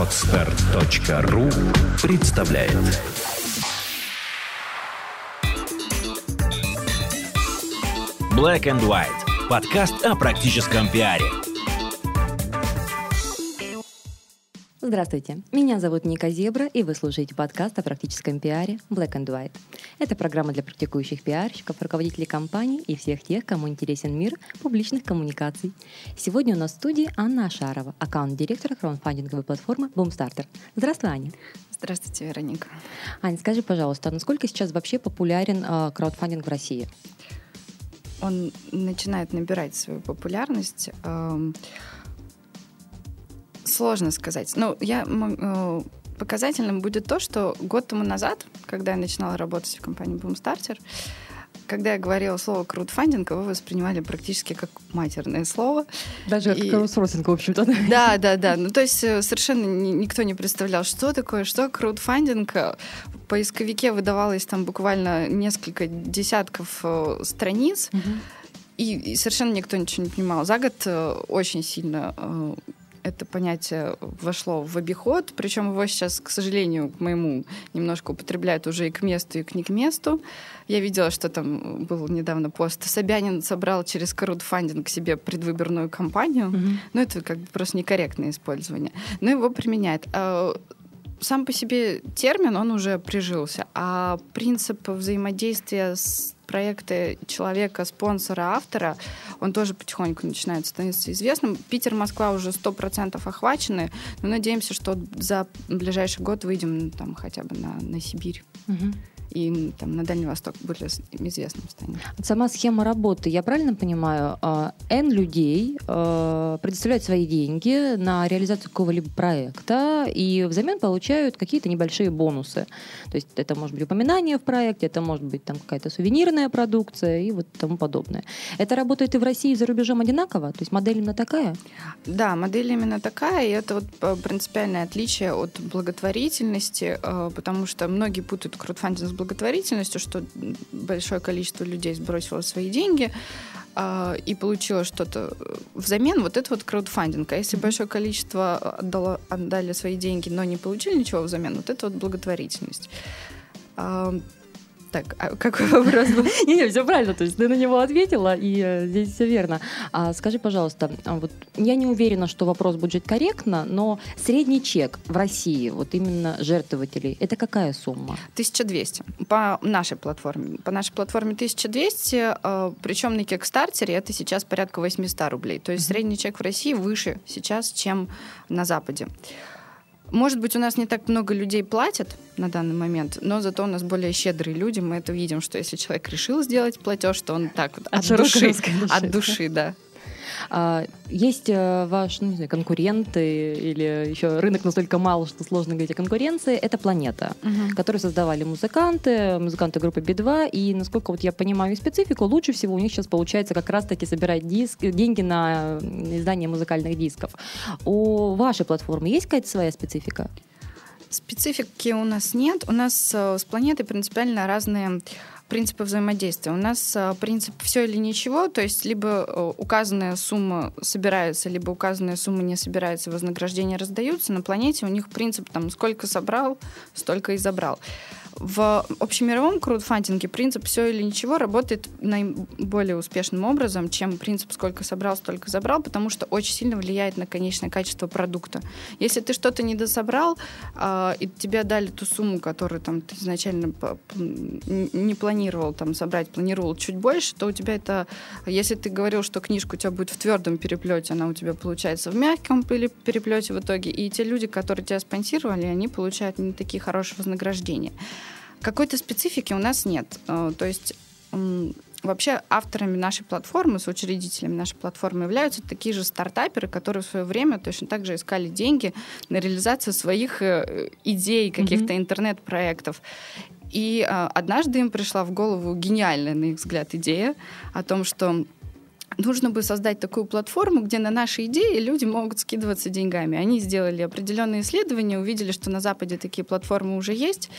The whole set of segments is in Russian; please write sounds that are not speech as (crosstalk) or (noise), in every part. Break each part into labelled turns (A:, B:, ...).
A: Отстар.ру представляет Black and White. Подкаст о практическом пиаре.
B: Здравствуйте, меня зовут Ника Зебра, и вы слушаете подкаст о практическом пиаре Black and White. Это программа для практикующих пиарщиков, руководителей компаний и всех тех, кому интересен мир публичных коммуникаций. Сегодня у нас в студии Анна Ашарова, аккаунт-директора краундфандинговой платформы Boomstarter. Здравствуй, Аня.
C: Здравствуйте, Вероника.
B: Аня, скажи, пожалуйста, а насколько сейчас вообще популярен э, краудфандинг в России?
C: Он начинает набирать свою популярность. Эм, сложно сказать. Ну, я э, показательным будет то, что год тому назад, когда я начинала работать в компании Boomstarter, когда я говорила слово краудфандинг, его воспринимали практически как матерное слово.
B: Даже
C: и...
B: как краудсорсинг, в общем-то.
C: Да, да, да. Ну, то есть э, совершенно никто не представлял, что такое, что краудфандинг. В поисковике выдавалось там буквально несколько десятков э, страниц, угу. и, и совершенно никто ничего не понимал. За год э, очень сильно это понятие вошло в обиход, причем его сейчас, к сожалению, к моему, немножко употребляют уже и к месту, и к не к месту. Я видела, что там был недавно пост. Собянин собрал через краудфандинг себе предвыборную кампанию. Mm-hmm. Ну, это как бы просто некорректное использование. Но его применяет. А, сам по себе термин, он уже прижился, а принцип взаимодействия с проекты человека, спонсора, автора, он тоже потихоньку начинает становиться известным. Питер, Москва уже 100% охвачены, но надеемся, что за ближайший год выйдем там хотя бы на, на Сибирь. Угу и там, на Дальний Восток более известным станет.
B: Сама схема работы, я правильно понимаю, а, N людей а, предоставляют свои деньги на реализацию какого-либо проекта и взамен получают какие-то небольшие бонусы. То есть это может быть упоминание в проекте, это может быть там какая-то сувенирная продукция и вот тому подобное. Это работает и в России, и за рубежом одинаково? То есть модель именно такая?
C: Да, модель именно такая, и это вот э, принципиальное отличие от благотворительности, э, потому что многие путают краудфандинг с благотворительностью, что большое количество людей сбросило свои деньги э, и получило что-то взамен. Вот это вот краудфандинг. А если большое количество отдало, отдали свои деньги, но не получили ничего взамен, вот это вот благотворительность. Так, а какой вопрос был? (laughs)
B: Не, все правильно, то есть ты на него ответила, и э, здесь все верно. А, скажи, пожалуйста, а вот я не уверена, что вопрос будет корректно, но средний чек в России, вот именно жертвователей, это какая сумма?
C: 1200 по нашей платформе. По нашей платформе 1200, э, причем на Кикстартере это сейчас порядка 800 рублей. То есть средний чек в России выше сейчас, чем на Западе. Может быть, у нас не так много людей платят на данный момент, но зато у нас более щедрые люди. Мы это видим, что если человек решил сделать платеж, то он так вот от, от души, от души, да.
B: А, есть э, ваш, ну, не знаю, конкуренты или еще рынок настолько мал, что сложно говорить о конкуренции. Это планета, угу. которую создавали музыканты, музыканты группы Би-2. И насколько вот я понимаю специфику, лучше всего у них сейчас получается как раз-таки собирать диск, деньги на издание музыкальных дисков. У вашей платформы есть какая-то своя специфика?
C: Специфики у нас нет. У нас э, с планетой принципиально разные принципы взаимодействия. У нас а, принцип все или ничего, то есть либо э, указанная сумма собирается, либо указанная сумма не собирается, вознаграждения раздаются. На планете у них принцип там сколько собрал, столько и забрал. В общемировом краудфандинге принцип «все или ничего» работает наиболее успешным образом, чем принцип «сколько собрал, столько забрал», потому что очень сильно влияет на конечное качество продукта. Если ты что-то не дособрал, э, и тебе дали ту сумму, которую там, ты изначально не планировал там, собрать, планировал чуть больше, то у тебя это... Если ты говорил, что книжка у тебя будет в твердом переплете, она у тебя получается в мягком переплете в итоге, и те люди, которые тебя спонсировали, они получают не такие хорошие вознаграждения. Какой-то специфики у нас нет. Э, то есть Вообще авторами нашей платформы, соучредителями нашей платформы являются такие же стартаперы, которые в свое время точно так же искали деньги на реализацию своих э, идей, каких-то mm-hmm. интернет-проектов. И а, однажды им пришла в голову гениальная, на их взгляд, идея о том, что нужно бы создать такую платформу, где на наши идеи люди могут скидываться деньгами. Они сделали определенные исследования, увидели, что на Западе такие платформы уже есть,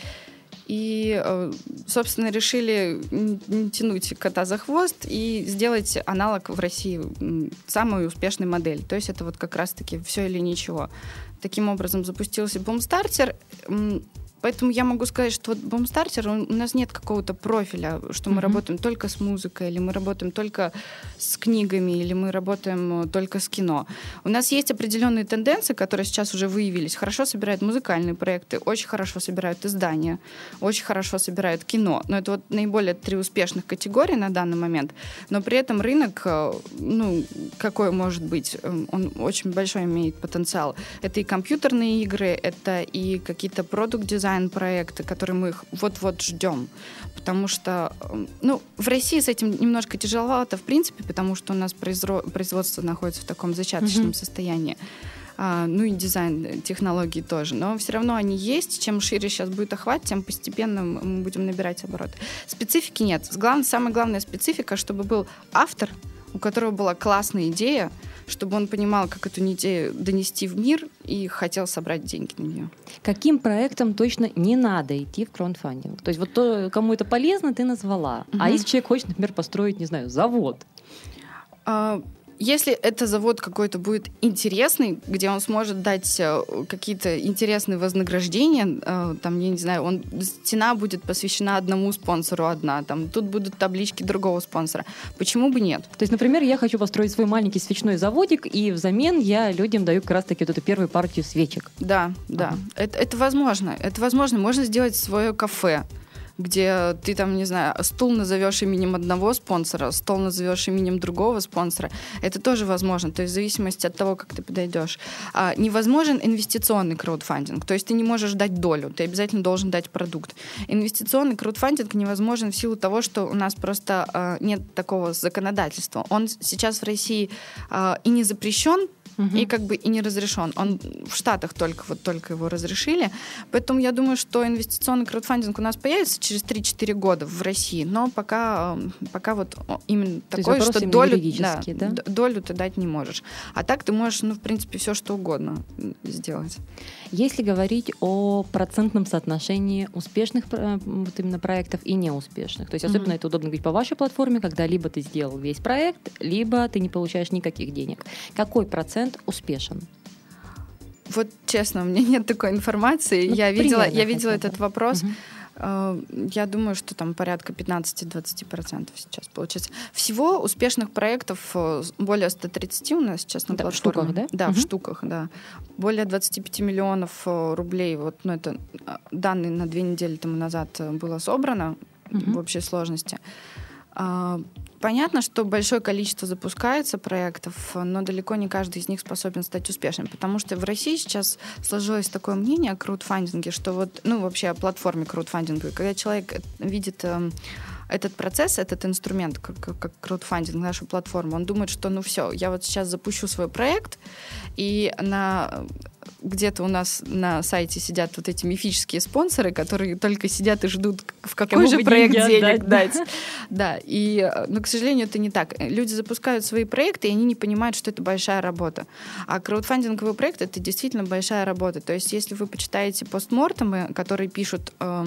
C: И, э, собственно, решили не тянуть кота за хвост и сделать аналог в России самой успешной модель. То есть это вот как раз-таки все или ничего. Таким образом запустился Boomstarter. Поэтому я могу сказать, что вот Бомстартер, у нас нет какого-то профиля, что мы mm-hmm. работаем только с музыкой, или мы работаем только с книгами, или мы работаем э, только с кино. У нас есть определенные тенденции, которые сейчас уже выявились. Хорошо собирают музыкальные проекты, очень хорошо собирают издания, очень хорошо собирают кино. Но это вот наиболее три успешных категории на данный момент. Но при этом рынок, э, ну, какой может быть, э, он очень большой имеет потенциал. Это и компьютерные игры, это и какие-то продукт-дизайн, дизайн-проекты, которые мы их вот-вот ждем. Потому что, ну, в России с этим немножко тяжеловато, в принципе, потому что у нас производство находится в таком зачаточном mm-hmm. состоянии. А, ну и дизайн, технологии тоже. Но все равно они есть. Чем шире сейчас будет охват, тем постепенно мы будем набирать обороты. Специфики нет. Главное, самая главная специфика, чтобы был автор, у которого была классная идея, чтобы он понимал, как эту идею донести в мир и хотел собрать деньги на нее.
B: Каким проектом точно не надо идти в краундфандинг? То есть вот то, кому это полезно, ты назвала. Угу. А если человек хочет, например, построить, не знаю, завод?
C: А, если это завод какой-то будет интересный, где он сможет дать э, какие-то интересные вознаграждения, э, там, я не знаю, он, стена будет посвящена одному спонсору одна, там, тут будут таблички другого спонсора. Почему бы нет?
B: То есть, например, я хочу построить свой маленький свечной заводик, и взамен я людям даю как раз-таки вот эту первую партию свечек.
C: Да, да. Ага. Это, это возможно. Это возможно. Можно сделать свое кафе где ты там, не знаю, стул назовешь именем одного спонсора, стол назовешь именем другого спонсора. Это тоже возможно, то есть в зависимости от того, как ты подойдешь. А, невозможен инвестиционный краудфандинг, то есть ты не можешь дать долю, ты обязательно должен дать продукт. Инвестиционный краудфандинг невозможен в силу того, что у нас просто а, нет такого законодательства. Он сейчас в России а, и не запрещен, угу. и как бы и не разрешен. Он в Штатах только вот только его разрешили. Поэтому я думаю, что инвестиционный краудфандинг у нас появится через 3-4 года в России, но пока, пока вот именно То такой, что долю, да, да? долю ты дать не можешь. А так ты можешь, ну, в принципе, все что угодно сделать.
B: Если говорить о процентном соотношении успешных э, вот именно проектов и неуспешных, то есть особенно mm-hmm. это удобно говорить по вашей платформе, когда либо ты сделал весь проект, либо ты не получаешь никаких денег. Какой процент успешен?
C: Вот честно, у меня (laughs) нет такой информации. Ну, я видела, я видела этот вопрос. Угу. Я думаю, что там порядка 15-20% сейчас получается. Всего успешных проектов э, более 130 у нас сейчас на да, платформе.
B: В штуках, да?
C: Да, угу. в штуках, да. Более 25 миллионов э, рублей. Вот, ну, это данные на две недели тому назад было собрано угу. в общей сложности. Понятно, что большое количество запускается проектов, но далеко не каждый из них способен стать успешным, потому что в России сейчас сложилось такое мнение о краудфандинге, что вот, ну, вообще о платформе краудфандинга, когда человек видит эм, этот процесс, этот инструмент, как, как краудфандинг, нашу платформу, он думает, что ну все, я вот сейчас запущу свой проект, и на где-то у нас на сайте сидят вот эти мифические спонсоры, которые только сидят и ждут, в какой же проект денег дать. Да, и, но, к сожалению, это не так. Люди запускают свои проекты, и они не понимают, что это большая работа. А краудфандинговый проект — это действительно большая работа. То есть если вы почитаете постмортемы, которые пишут э,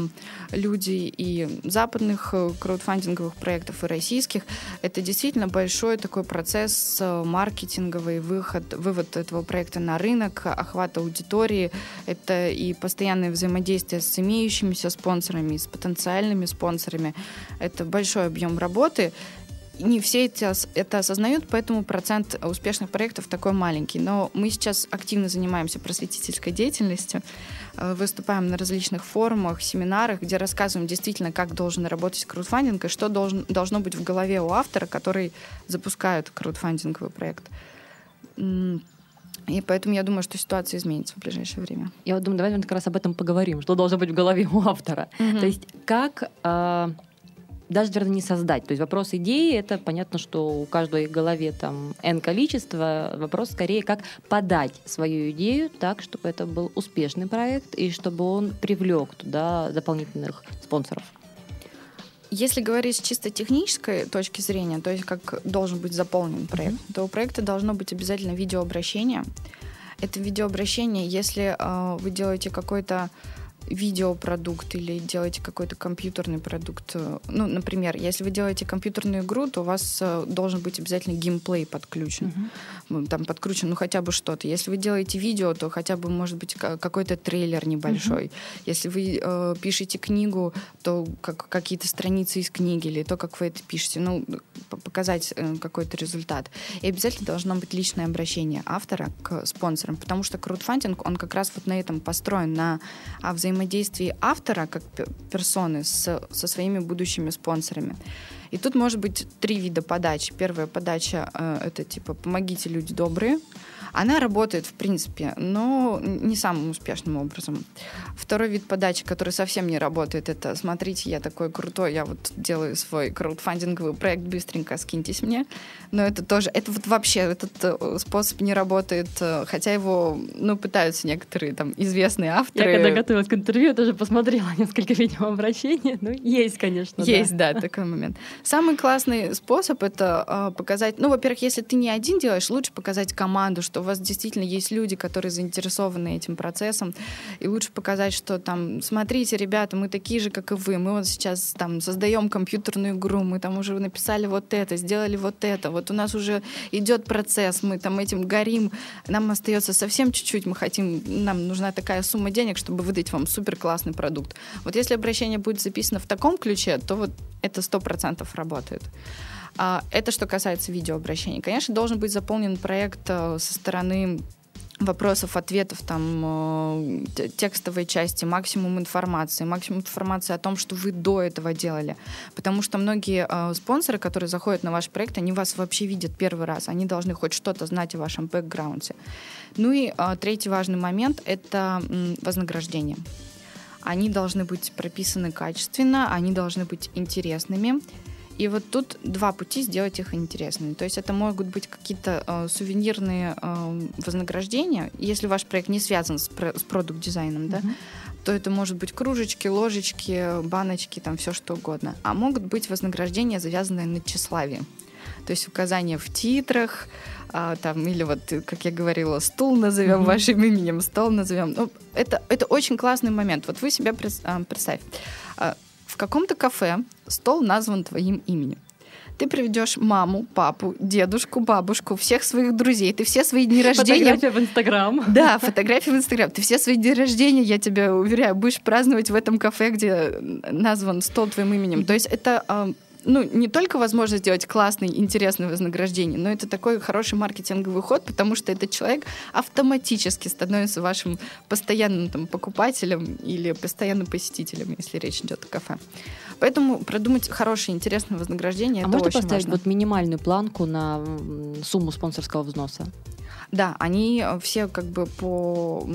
C: люди и западных э, краудфандинговых проектов, и российских, это действительно большой такой процесс э, маркетинговый, выход, вывод этого проекта на рынок, охвата аудитории, это и постоянное взаимодействие с имеющимися спонсорами, с потенциальными спонсорами. Это большой объем работы. Не все эти, это осознают, поэтому процент успешных проектов такой маленький. Но мы сейчас активно занимаемся просветительской деятельностью, э, выступаем на различных форумах, семинарах, где рассказываем действительно, как должен работать краудфандинг и что должен, должно быть в голове у автора, который запускает краудфандинговый проект. И поэтому я думаю, что ситуация изменится в ближайшее время.
B: Я вот думаю, давайте как раз об этом поговорим, что должно быть в голове у автора. Угу. То есть как э, даже, наверное, не создать. То есть вопрос идеи, это понятно, что у каждой в голове там N количество. Вопрос скорее, как подать свою идею так, чтобы это был успешный проект и чтобы он привлек туда дополнительных спонсоров.
C: Если говорить с чисто технической точки зрения, то есть как должен быть заполнен проект, mm-hmm. то у проекта должно быть обязательно видеообращение. Это видеообращение, если э, вы делаете какой-то видеопродукт или делаете какой-то компьютерный продукт, ну, например, если вы делаете компьютерную игру, то у вас э, должен быть обязательно геймплей подключен, uh-huh. там подкручен, ну, хотя бы что-то. Если вы делаете видео, то хотя бы, может быть, какой-то трейлер небольшой. Uh-huh. Если вы э, пишете книгу, то как, какие-то страницы из книги или то, как вы это пишете, ну, показать э, какой-то результат. И обязательно должно быть личное обращение автора к спонсорам, потому что краудфандинг, он как раз вот на этом построен, на взаимодействии автора как персоны с, со своими будущими спонсорами. И тут может быть три вида подачи. Первая подача э, это типа помогите люди добрые, она работает, в принципе, но не самым успешным образом. Второй вид подачи, который совсем не работает, это «смотрите, я такой крутой, я вот делаю свой краудфандинговый проект, быстренько скиньтесь мне». Но это тоже, это вот вообще, этот э, способ не работает, э, хотя его, ну, пытаются некоторые там известные авторы.
B: Я когда готовилась к интервью, тоже посмотрела (laughs) несколько видеообращений. Ну, есть, конечно.
C: Есть, да, да такой момент. Самый классный способ — это э, показать, ну, во-первых, если ты не один делаешь, лучше показать команду, что у вас действительно есть люди, которые заинтересованы этим процессом, и лучше показать, что там, смотрите, ребята, мы такие же, как и вы, мы вот сейчас там создаем компьютерную игру, мы там уже написали вот это, сделали вот это, вот у нас уже идет процесс, мы там этим горим, нам остается совсем чуть-чуть, мы хотим, нам нужна такая сумма денег, чтобы выдать вам супер классный продукт. Вот если обращение будет записано в таком ключе, то вот это сто процентов работает. А, это что касается видеообращений. Конечно, должен быть заполнен проект э, со стороны вопросов, ответов, там, э, текстовой части, максимум информации, максимум информации о том, что вы до этого делали. Потому что многие э, спонсоры, которые заходят на ваш проект, они вас вообще видят первый раз. Они должны хоть что-то знать о вашем бэкграунде. Ну и э, третий важный момент — это э, вознаграждение. Они должны быть прописаны качественно, они должны быть интересными. И вот тут два пути сделать их интересными. То есть это могут быть какие-то э, сувенирные э, вознаграждения, если ваш проект не связан с, с продукт-дизайном, mm-hmm. да, то это может быть кружечки, ложечки, баночки, там все что угодно. А могут быть вознаграждения, завязанные на тщеславии. То есть указания в титрах, а, там, или вот, как я говорила, стул назовем mm-hmm. вашим именем, стол назовем. Ну, это, это очень классный момент. Вот вы себя а, представь. А, в каком-то кафе стол назван твоим именем. Ты приведешь маму, папу, дедушку, бабушку, всех своих друзей. Ты все свои дни рождения...
B: Фотография в Инстаграм. (laughs)
C: Да, фотографии в Инстаграм. Ты все свои дни рождения, я тебя уверяю, будешь праздновать в этом кафе, где назван стол твоим именем. То есть это ну, не только возможность сделать классное, интересное вознаграждение, но это такой хороший маркетинговый ход, потому что этот человек автоматически становится вашим постоянным там, покупателем или постоянным посетителем, если речь идет о кафе. Поэтому продумать хорошее, интересное вознаграждение.
B: А
C: это
B: можно поставить
C: важно.
B: вот минимальную планку на сумму спонсорского взноса?
C: Да, они э, все как бы по...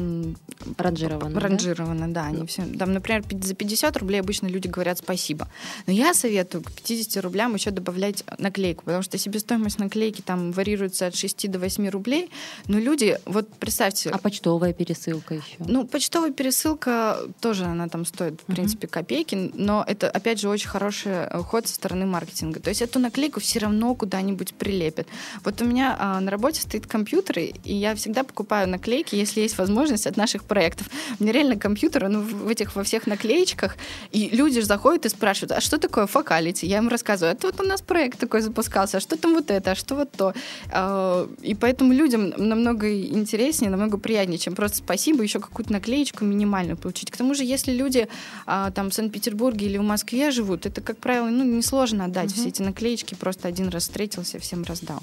B: Ранжированы,
C: Ранжированы, да? да они все. Там, например, за 50 рублей обычно люди говорят спасибо. Но я советую к 50 рублям еще добавлять наклейку, потому что себестоимость наклейки там варьируется от 6 до 8 рублей, но люди, вот представьте...
B: А почтовая пересылка еще?
C: Ну, почтовая пересылка тоже, она там стоит, в принципе, копейки, но это, опять же, очень хороший э, ход со стороны маркетинга. То есть эту наклейку все равно куда-нибудь прилепят. Вот у меня а, на работе стоит компьютер, и я всегда покупаю наклейки, если есть возможность, от наших проектов. Меня реально компьютер, ну, в этих во всех наклеечках, и люди заходят и спрашивают, а что такое фокалити? Я им рассказываю, это вот у нас проект такой запускался, а что там вот это, а что вот то. А, и поэтому людям намного интереснее, намного приятнее, чем просто спасибо, еще какую-то наклеечку минимальную получить. К тому же, если люди а, там в Санкт-Петербурге или в Москве живут, это, как правило, ну, несложно отдать угу. все эти наклеечки, просто один раз встретился, всем раздал.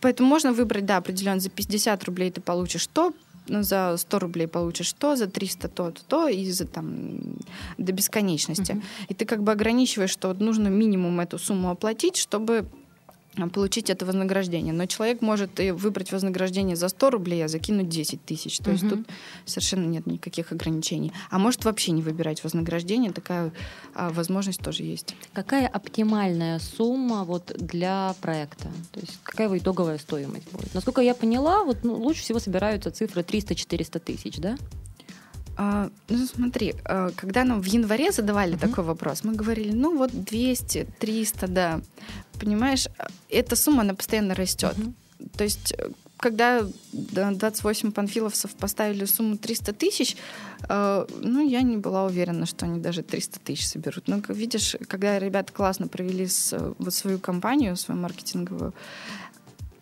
C: Поэтому можно выбрать, да, определенно за 50 рублей ты получишь то, ну, за 100 рублей получишь то, за 300 то, то, то и за там до бесконечности. Uh-huh. И ты как бы ограничиваешь, что вот нужно минимум эту сумму оплатить, чтобы получить это вознаграждение. Но человек может и выбрать вознаграждение за 100 рублей, а закинуть 10 тысяч. То угу. есть тут совершенно нет никаких ограничений. А может вообще не выбирать вознаграждение, такая а, возможность тоже есть.
B: Какая оптимальная сумма вот для проекта? То есть какая его итоговая стоимость будет? Насколько я поняла, вот ну, лучше всего собираются цифры 300-400 тысяч, да?
C: А, ну, смотри, а, когда нам в январе задавали uh-huh. такой вопрос, мы говорили, ну вот 200, 300, да. Понимаешь, эта сумма, она постоянно растет. Uh-huh. То есть когда 28 панфиловцев поставили сумму 300 тысяч, э, ну, я не была уверена, что они даже 300 тысяч соберут. Но, видишь, когда ребята классно провели с, вот свою кампанию, свою маркетинговую,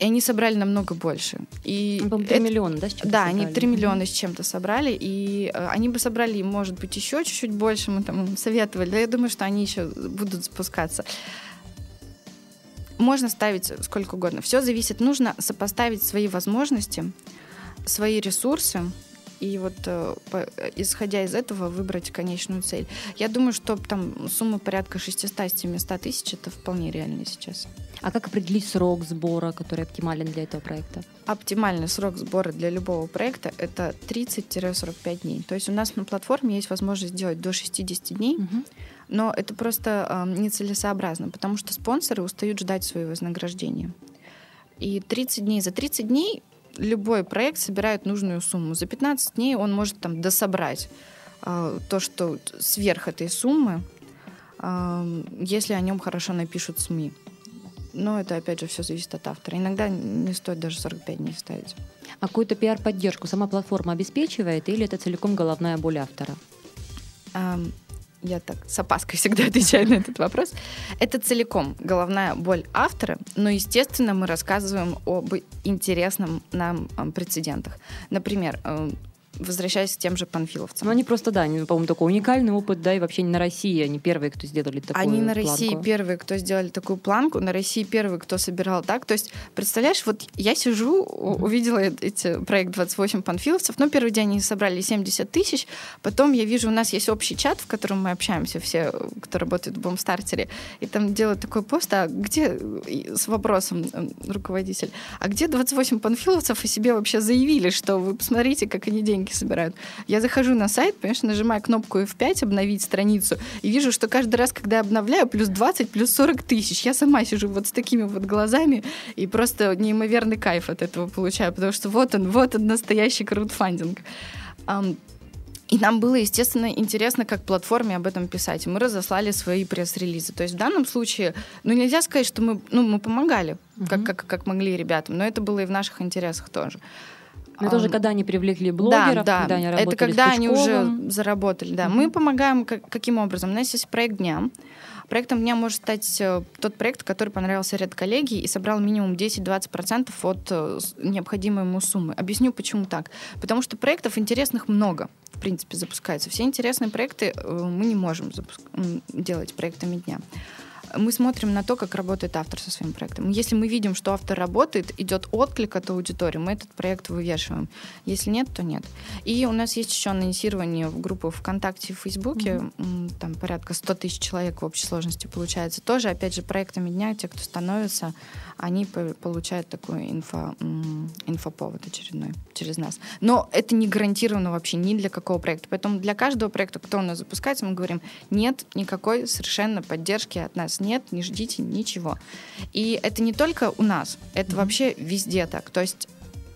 C: и они собрали намного больше. И
B: ну, 3 это, миллиона, да, с
C: чем-то Да, собрали? они 3 миллиона с чем-то собрали, и э, они бы собрали, может быть, еще чуть-чуть больше, мы там советовали, да, я думаю, что они еще будут спускаться. Можно ставить сколько угодно. Все зависит, нужно сопоставить свои возможности, свои ресурсы, и вот э, исходя из этого выбрать конечную цель. Я думаю, что там сумма порядка 600-700 тысяч это вполне реально сейчас.
B: А как определить срок сбора, который оптимален для этого проекта?
C: Оптимальный срок сбора для любого проекта это 30-45 дней. То есть у нас на платформе есть возможность сделать до 60 дней, угу. но это просто э, нецелесообразно, потому что спонсоры устают ждать своего вознаграждения. И 30 дней, за 30 дней любой проект собирает нужную сумму. За 15 дней он может там дособрать э, то, что сверх этой суммы, э, если о нем хорошо напишут СМИ. Но это, опять же, все зависит от автора. Иногда не стоит даже 45 дней ставить.
B: А какую-то пиар-поддержку сама платформа обеспечивает или это целиком головная боль автора?
C: Я так с опаской (laughs) всегда отвечаю на этот вопрос. Это целиком головная боль автора, но, естественно, мы рассказываем об интересном нам прецедентах. Например, возвращаясь к тем же панфиловцам.
B: Ну, они просто, да, они, по-моему, такой уникальный опыт, да, и вообще не на России, они первые, кто сделали такую
C: Они на
B: планку.
C: России первые, кто сделали такую планку, на России первые, кто собирал так. То есть, представляешь, вот я сижу, увидела эти проект 28 панфиловцев, ну, первый день они собрали 70 тысяч, потом я вижу, у нас есть общий чат, в котором мы общаемся все, кто работает в Бомстартере, и там делают такой пост, а где, с вопросом руководитель, а где 28 панфиловцев и себе вообще заявили, что вы посмотрите, как они деньги деньги собирают. Я захожу на сайт, понимаешь, нажимаю кнопку F5, обновить страницу, и вижу, что каждый раз, когда я обновляю, плюс 20, плюс 40 тысяч. Я сама сижу вот с такими вот глазами, и просто неимоверный кайф от этого получаю, потому что вот он, вот он настоящий краудфандинг. И нам было, естественно, интересно, как платформе об этом писать. Мы разослали свои пресс-релизы. То есть в данном случае, ну, нельзя сказать, что мы, ну, мы помогали, как, как, как могли ребятам, но это было и в наших интересах тоже.
B: Но это уже когда они привлекли блогеров,
C: да,
B: когда они
C: работали Это когда они уже заработали, да. Mm-hmm. Мы помогаем как, каким образом? У нас есть проект дня. Проектом дня может стать э, тот проект, который понравился ряд коллеги и собрал минимум 10-20% от э, необходимой ему суммы. Объясню, почему так. Потому что проектов интересных много, в принципе, запускается. Все интересные проекты э, мы не можем запуск... делать проектами дня мы смотрим на то, как работает автор со своим проектом. Если мы видим, что автор работает, идет отклик от аудитории, мы этот проект вывешиваем. Если нет, то нет. И у нас есть еще анонсирование в группу ВКонтакте и Фейсбуке, mm-hmm. там порядка 100 тысяч человек в общей сложности получается. Тоже, опять же, проектами дня, те, кто становится, они получают такой инфо, инфоповод очередной через нас. Но это не гарантировано вообще ни для какого проекта. Поэтому для каждого проекта, кто у нас запускается, мы говорим, нет никакой совершенно поддержки от нас нет, не ждите ничего. И это не только у нас, это mm-hmm. вообще везде так. То есть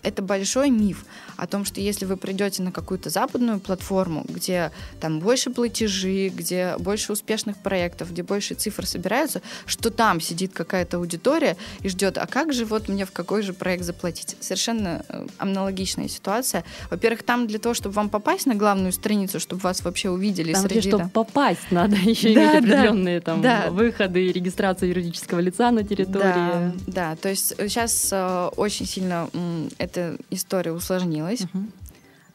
C: это большой миф о том, что если вы придете на какую-то западную платформу, где там больше платежи, где больше успешных проектов, где больше цифр собираются, что там сидит какая-то аудитория и ждет, а как же вот мне в какой же проект заплатить? Совершенно э, аналогичная ситуация. Во-первых, там для того, чтобы вам попасть на главную страницу, чтобы вас вообще увидели
B: там
C: среди...
B: чтобы попасть, надо (laughs) еще да, иметь определенные да, там да. выходы и регистрацию юридического лица на территории.
C: Да, да, то есть сейчас э, очень сильно эта история усложнилась. Uh-huh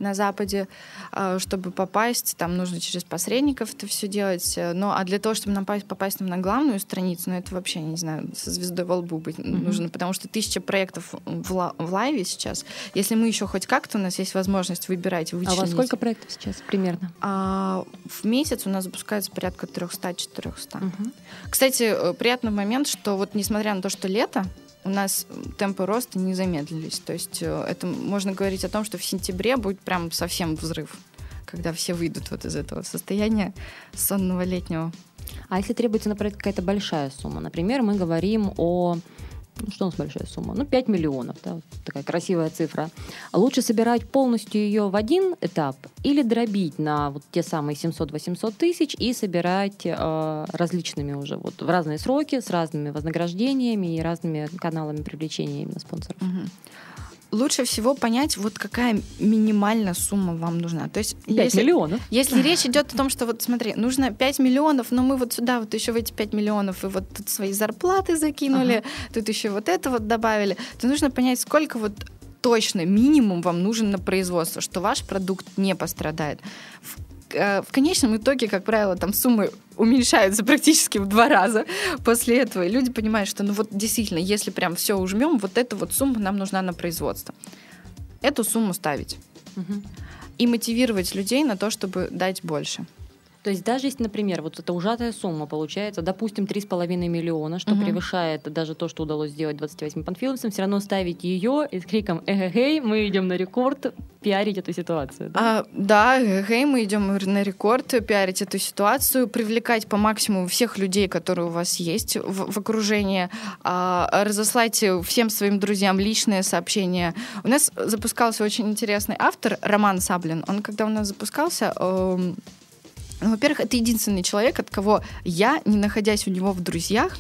C: на Западе, а, чтобы попасть, там нужно через посредников это все делать. Но а для того, чтобы попасть, попасть на главную страницу, ну это вообще, не знаю, со звездой во лбу быть mm-hmm. нужно, потому что тысяча проектов в, ла- в лайве сейчас. Если мы еще хоть как-то, у нас есть возможность выбирать, вычленить.
B: А у вас сколько проектов сейчас примерно?
C: А, в месяц у нас запускается порядка 300-400. Mm-hmm. Кстати, э, приятный момент, что вот несмотря на то, что лето, у нас темпы роста не замедлились. То есть э, это можно говорить о том, что в сентябре будет прям совсем взрыв, когда все выйдут вот из этого состояния сонного летнего.
B: А если требуется, например, какая-то большая сумма, например, мы говорим о ну, что у нас большая сумма? Ну, 5 миллионов, да, такая красивая цифра. Лучше собирать полностью ее в один этап или дробить на вот те самые 700-800 тысяч и собирать э, различными уже вот в разные сроки, с разными вознаграждениями и разными каналами привлечения именно спонсоров.
C: Угу. Лучше всего понять, вот какая минимальная сумма вам нужна. То есть
B: 5
C: если,
B: миллионов.
C: Если речь идет о том, что вот смотри, нужно 5 миллионов, но мы вот сюда вот еще в эти 5 миллионов и вот тут свои зарплаты закинули, ага. тут еще вот это вот добавили, то нужно понять, сколько вот точно минимум вам нужен на производство, что ваш продукт не пострадает. В в конечном итоге, как правило, там суммы уменьшаются практически в два раза после этого. И люди понимают, что ну вот действительно, если прям все ужмем, вот эта вот сумма нам нужна на производство. Эту сумму ставить. Угу. И мотивировать людей на то, чтобы дать больше.
B: То есть даже если, например, вот эта ужатая сумма получается, допустим, 3,5 миллиона, что угу. превышает даже то, что удалось сделать 28 панфиловцам, все равно ставить ее и с криком «Эгегей, мы идем на рекорд», пиарить эту ситуацию.
C: Да, а, да эгегей, мы идем на рекорд, пиарить эту ситуацию, привлекать по максимуму всех людей, которые у вас есть в, в окружении, а, разослать всем своим друзьям личные сообщения. У нас запускался очень интересный автор Роман Саблин. Он, когда у нас запускался, э, ну, во-первых, это единственный человек, от кого я, не находясь у него в друзьях,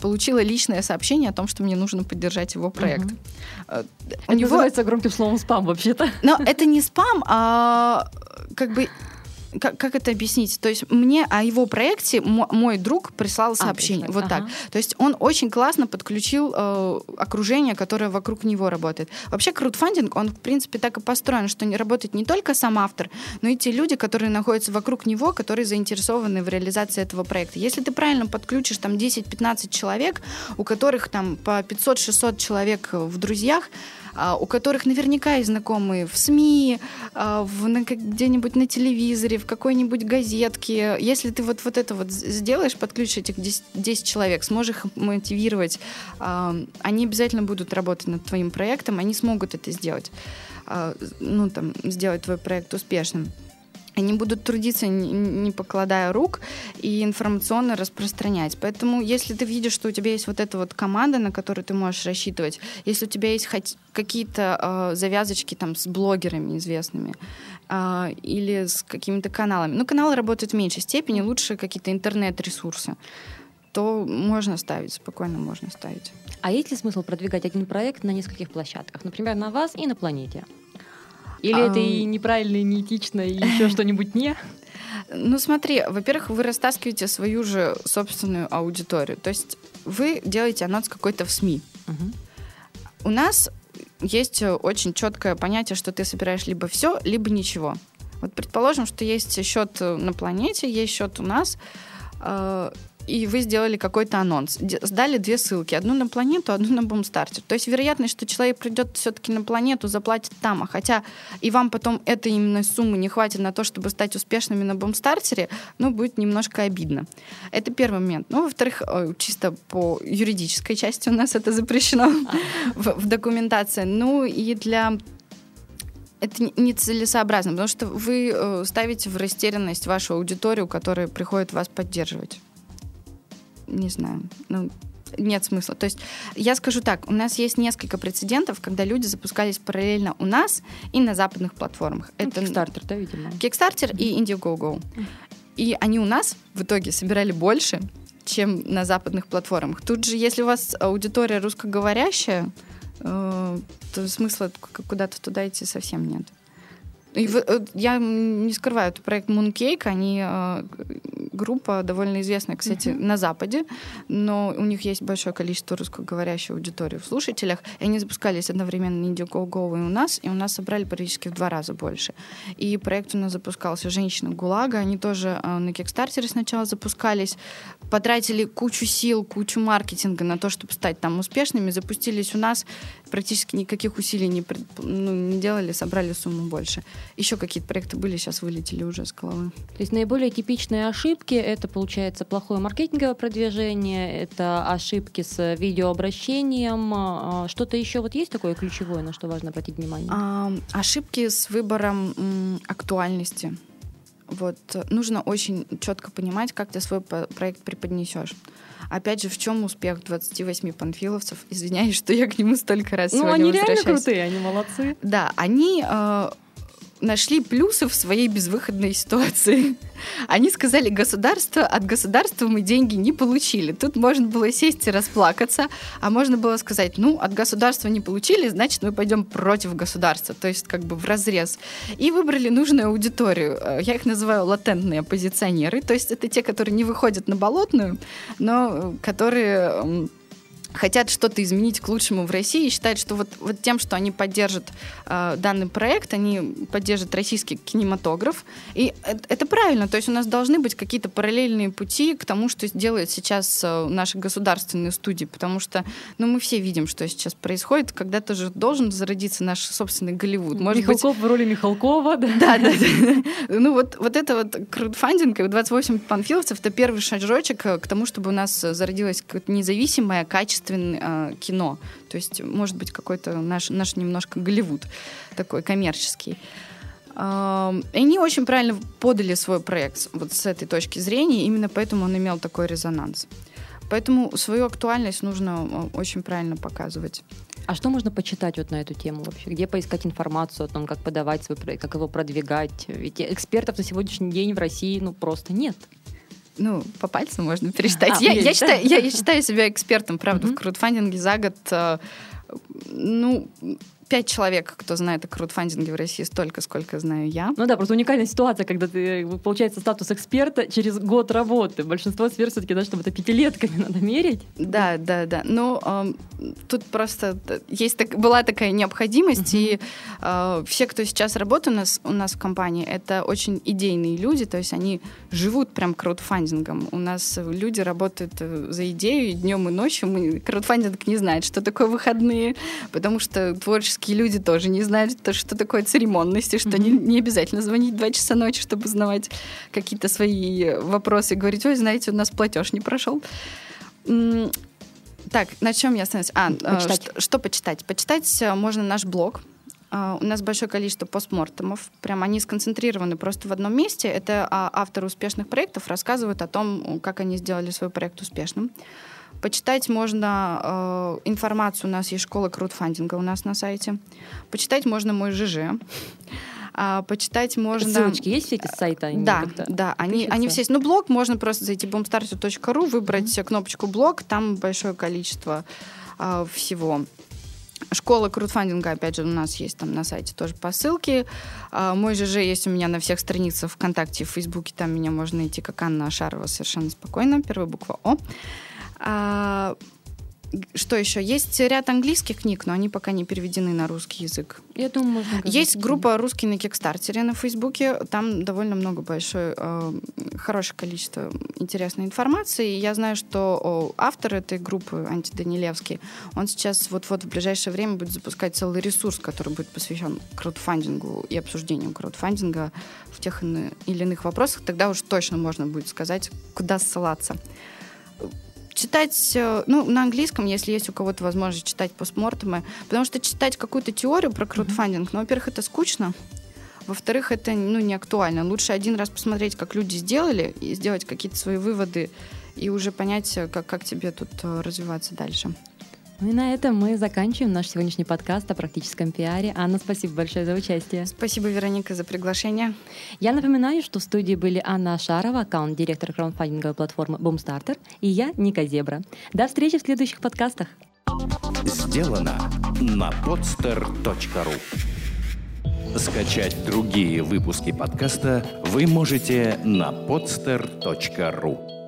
C: получила личное сообщение о том, что мне нужно поддержать его проект. Угу.
B: У это него... называется громким словом спам вообще-то.
C: Но это не спам, а как бы как, как это объяснить? То есть мне о его проекте мой друг прислал сообщение. А, вот ага. так. То есть он очень классно подключил э, окружение, которое вокруг него работает. Вообще краудфандинг, он в принципе так и построен, что не работает не только сам автор, но и те люди, которые находятся вокруг него, которые заинтересованы в реализации этого проекта. Если ты правильно подключишь там 10-15 человек, у которых там по 500-600 человек в друзьях, у которых наверняка есть знакомые в СМИ, а, где-нибудь на телевизоре, в какой-нибудь газетке. Если ты вот, вот это вот сделаешь, подключишь этих 10, 10 человек, сможешь их мотивировать, а, они обязательно будут работать над твоим проектом, они смогут это сделать, ну, там, сделать твой проект успешным. Они будут трудиться, не покладая рук, и информационно распространять. Поэтому, если ты видишь, что у тебя есть вот эта вот команда, на которую ты можешь рассчитывать, если у тебя есть хоть какие-то э, завязочки там с блогерами известными э, или с какими-то каналами, ну, каналы работают в меньшей степени, лучше какие-то интернет-ресурсы, то можно ставить, спокойно можно ставить.
B: А есть ли смысл продвигать один проект на нескольких площадках? Например, на вас и на планете? Или это и неправильно, и неэтично, и еще (laughs) что-нибудь не?
C: Ну, смотри, во-первых, вы растаскиваете свою же собственную аудиторию. То есть вы делаете анонс какой-то в СМИ. Угу. У нас есть очень четкое понятие, что ты собираешь либо все, либо ничего. Вот предположим, что есть счет на планете, есть счет у нас. И вы сделали какой-то анонс. Сдали две ссылки. Одну на планету, одну на бумстартер. То есть вероятность, что человек придет все-таки на планету, заплатит там. А хотя и вам потом этой именно суммы не хватит на то, чтобы стать успешными на бумстартере, ну, будет немножко обидно. Это первый момент. Ну, во-вторых, э, чисто по юридической части у нас это запрещено в, в документации. Ну, и для это нецелесообразно, потому что вы э, ставите в растерянность вашу аудиторию, которая приходит вас поддерживать не знаю, ну, нет смысла. То есть я скажу так, у нас есть несколько прецедентов, когда люди запускались параллельно у нас и на западных платформах.
B: Ну, Это Kickstarter, да, видимо.
C: Kickstarter mm-hmm. и Indiegogo. Mm-hmm. И они у нас в итоге собирали больше, чем на западных платформах. Тут же, если у вас аудитория русскоговорящая, э, то смысла куда-то туда идти совсем нет. И э, я не скрываю, это проект Mooncake, они э, группа довольно известная, кстати, uh-huh. на Западе, но у них есть большое количество русскоговорящей аудитории в слушателях, и они запускались одновременно на Indiegogo и у нас, и у нас собрали практически в два раза больше. И проект у нас запускался «Женщина ГУЛАГа», они тоже э, на Кикстартере сначала запускались, потратили кучу сил, кучу маркетинга на то, чтобы стать там успешными, запустились у нас, практически никаких усилий не, ну, не делали, собрали сумму больше. Еще какие-то проекты были, сейчас вылетели уже с головы.
B: То есть наиболее типичные ошибки — это, получается, плохое маркетинговое продвижение, это ошибки с видеообращением. А, что-то еще вот есть такое ключевое, на что важно обратить внимание?
C: А, ошибки с выбором м, актуальности. Вот нужно очень четко понимать, как ты свой проект преподнесешь. Опять же, в чем успех 28 панфиловцев? Извиняюсь, что я к нему столько раз ну, сегодня
B: они реально крутые, они молодцы.
C: Да, они э, нашли плюсы в своей безвыходной ситуации. Они сказали, государство, от государства мы деньги не получили. Тут можно было сесть и расплакаться, а можно было сказать, ну, от государства не получили, значит, мы пойдем против государства, то есть как бы в разрез. И выбрали нужную аудиторию. Э, я их называю латентные оппозиционеры, то есть это те, которые не выходят на болотную, но которые хотят что-то изменить к лучшему в России и считают, что вот, вот тем, что они поддержат э, данный проект, они поддержат российский кинематограф. И это, это правильно. То есть у нас должны быть какие-то параллельные пути к тому, что делают сейчас э, наши государственные студии. Потому что ну, мы все видим, что сейчас происходит. Когда-то же должен зародиться наш собственный Голливуд.
B: Может Михалков быть... в роли Михалкова. Да,
C: да. да. Ну вот, вот это вот краудфандинг, 28 панфиловцев, это первый шажочек к тому, чтобы у нас зародилась какая-то независимая, качественная качественное э, кино. То есть, может быть, какой-то наш, наш немножко Голливуд такой коммерческий. Э, и они очень правильно подали свой проект вот с этой точки зрения, именно поэтому он имел такой резонанс. Поэтому свою актуальность нужно э, очень правильно показывать.
B: А что можно почитать вот на эту тему вообще? Где поискать информацию о том, как подавать свой проект, как его продвигать? Ведь экспертов на сегодняшний день в России ну просто нет
C: ну, по пальцам можно пересчитать. А, я, есть, я, да? считаю, я, я считаю себя экспертом, правда, mm-hmm. в краудфандинге за год. Э, ну, пять человек, кто знает о краудфандинге в России, столько, сколько знаю я.
B: Ну да, просто уникальная ситуация, когда ты, получается, статус эксперта через год работы. Большинство сфер все-таки, да, чтобы это пятилетками (laughs) надо мерить.
C: Да, да, да. Ну, э, тут просто есть так, была такая необходимость, uh-huh. и э, все, кто сейчас работает у нас, у нас в компании, это очень идейные люди, то есть они живут прям краудфандингом. У нас люди работают э, за идею и днем, и ночью. Мы, краудфандинг не знает, что такое выходные, потому что творческий творческие люди тоже не знают, что такое церемонность, и что mm-hmm. не, не обязательно звонить два часа ночи, чтобы узнавать какие-то свои вопросы и говорить, ой, знаете, у нас платеж не прошел. Так, на чем я остановилась? А, э, почитать. Что, что почитать? Почитать э, можно наш блог. Uh, у нас большое количество постмортемов. Прям они сконцентрированы просто в одном месте. Это uh, авторы успешных проектов рассказывают о том, как они сделали свой проект успешным. Почитать можно э, информацию. У нас есть школа краудфандинга у нас на сайте. Почитать можно мой ЖЖ. А, почитать можно...
B: Ссылочки есть все эти сайты?
C: Они да, да, они, они все есть. Ну, блог можно просто зайти boomstarter.ru, выбрать mm-hmm. кнопочку блог, там большое количество а, всего. Школа краудфандинга, опять же, у нас есть там на сайте тоже по ссылке. А, мой ЖЖ есть у меня на всех страницах ВКонтакте, в Фейсбуке. Там меня можно найти как Анна Ашарова совершенно спокойно. Первая буква О. А, что еще? Есть ряд английских книг, но они пока не переведены на русский язык.
B: Я думаю, можно
C: Есть группа «Русский на Кикстартере» на Фейсбуке. Там довольно много большое, э, хорошее количество интересной информации. И я знаю, что автор этой группы, Анти Данилевский, он сейчас вот-вот в ближайшее время будет запускать целый ресурс, который будет посвящен краудфандингу и обсуждению краудфандинга в тех или иных вопросах. Тогда уж точно можно будет сказать, куда ссылаться читать, э, ну, на английском, если есть у кого-то возможность читать постмортемы, потому что читать какую-то теорию про краудфандинг, ну, во-первых, это скучно, во-вторых, это ну, не актуально. Лучше один раз посмотреть, как люди сделали, и сделать какие-то свои выводы, и уже понять, э, как, как тебе тут э, развиваться дальше.
B: Ну и на этом мы заканчиваем наш сегодняшний подкаст о практическом пиаре. Анна, спасибо большое за участие.
C: Спасибо, Вероника, за приглашение.
B: Я напоминаю, что в студии были Анна Ашарова, аккаунт-директор краудфандинговой платформы Boomstarter, и я, Ника Зебра. До встречи в следующих подкастах.
A: Сделано на podster.ru Скачать другие выпуски подкаста вы можете на podster.ru